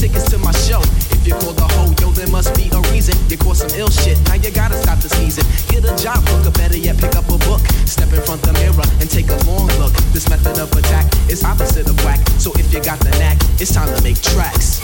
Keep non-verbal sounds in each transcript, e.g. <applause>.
tickets to my show. If you call the hoe, yo, there must be a reason. You caught some ill shit. Now you gotta stop the season. Get a job, book a better yet, pick up a book. Step in front the mirror and take a long look. This method of attack is opposite of whack. So if you got the knack, it's time to make tracks.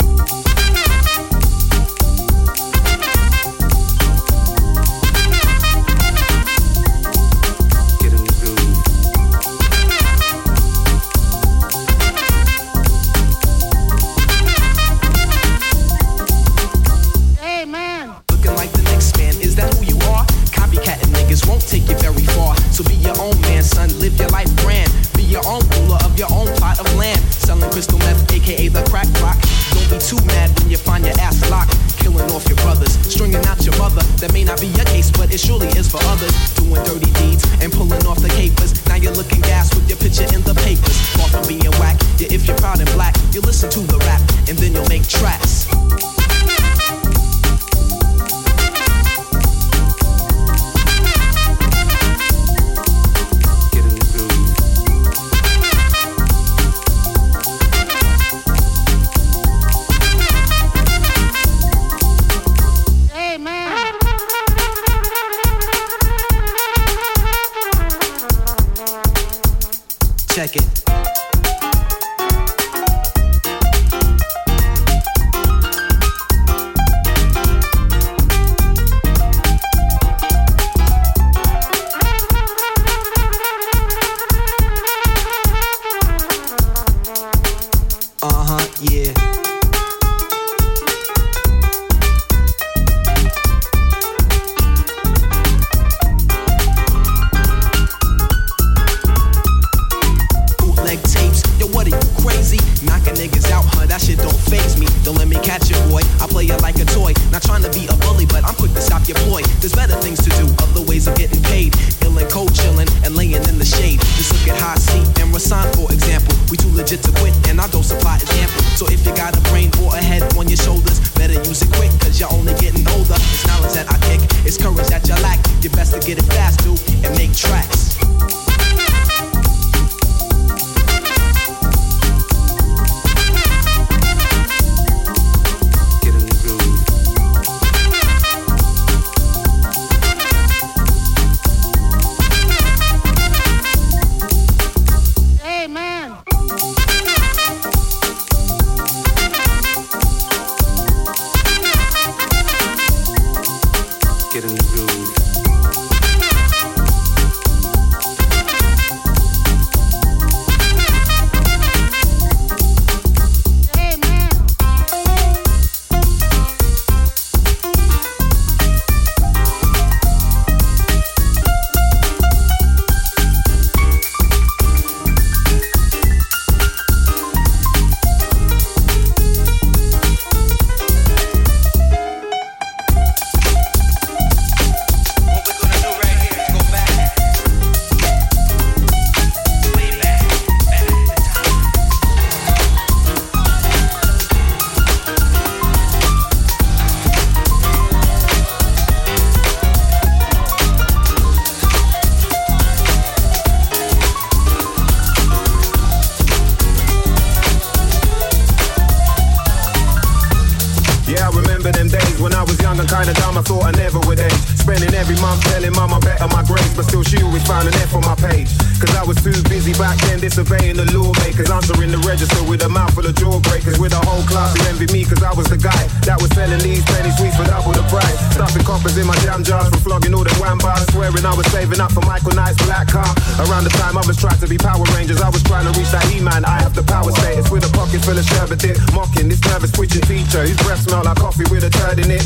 remember them days when I was young and kinda dumb. I thought I never would age. Spending every month telling mama better my grades, but still she always found an F on my page. Cause I was too busy back then disobeying the lawmakers, answering the register with a mouthful of jawbreakers. With a whole class who envied me cause I was the guy that was selling these penny sweets for double the price. Stuffing coppers in my jam jars for flogging all the wham bars. Swearing I was saving up for Michael Knight's black car. Around the time I was trying to be Power Rangers, I was trying to reach that He-Man. I have the power status with a pocket full of sherbet dip. Mocking this nervous twitching teacher whose breath smell like coffee coffee with a turd in it.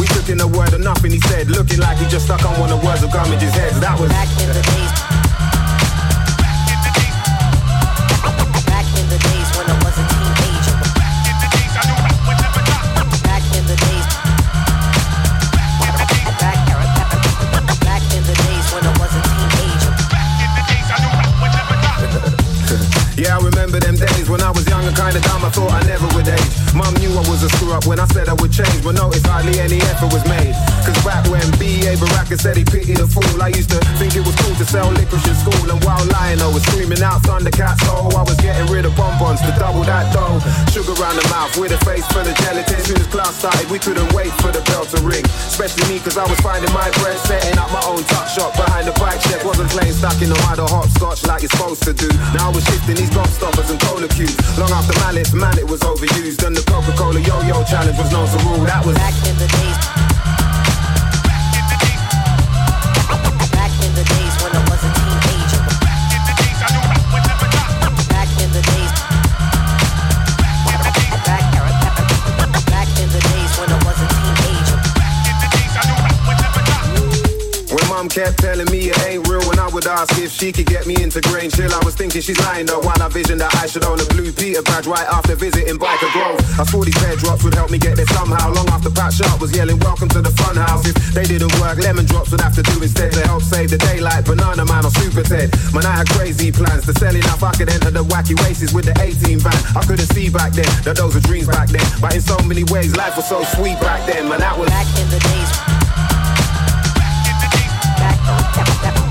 We took in a word enough and he said, looking like he just stuck on one of Worzel Gummidge's heads. That was back in the days. Back in the days when I was a teenager. Back in the days. Back in the was a teenager. <laughs> Yeah, I remember them days when I was young and kinda dumb. I thought I never would age. Mum knew I was a screw up when I said I would change, but noticed hardly any effort was made. Cause back when B.A. Baracus said he pitied a fool, I used to think it was cool to sell licorice in school. And while lying, I was screaming out Thundercats, oh, I was getting rid of bonbons to double that dough. Sugar around the mouth with a face full of gelatin. Soon as class started, we couldn't wait for the bell to ring. Especially me, cause I was finding my bread, setting up my own tuck shop behind the bike shed. Wasn't playing stuck in the mud or hopscotch like you're supposed to do. Now I was shifting these dumb stoppers and cola cubes. Long after mallets, man, it was overused. And the Coca-Cola yo-yo challenge was known to rule. That was back in the days. Kept telling me it ain't real when I would ask if she could get me into Grange Hill. I was thinking she's lying though while I visioned that I should own a blue Peter badge right after visiting Byker Grove. I thought these pear drops would help me get there somehow. Long after Pat Sharp was yelling, Welcome to the fun house. If they didn't work, lemon drops would have to do instead to help save the daylight. Banana Man or Super Ted. Man, I had crazy plans to sell enough I could enter the wacky races with the A-Team van. I couldn't see back then that those were dreams back then. But in so many ways, life was so sweet back then. Man, that was back in the days. Yeah, yeah, yeah.